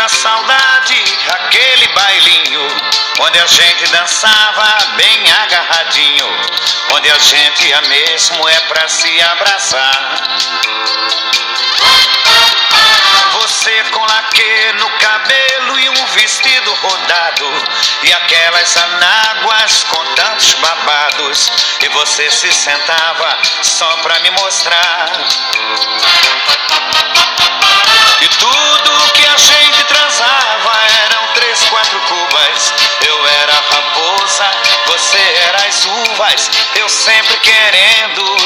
muita saudade aquele bailinho onde a gente dançava bem agarradinho, onde a gente ia mesmo é pra se abraçar. Você com laque no cabelo e um vestido rodado e aquelas anáguas com tantos babados e você se sentava só pra me mostrar. Cubas. Eu era raposa, você era as uvas. Eu sempre querendo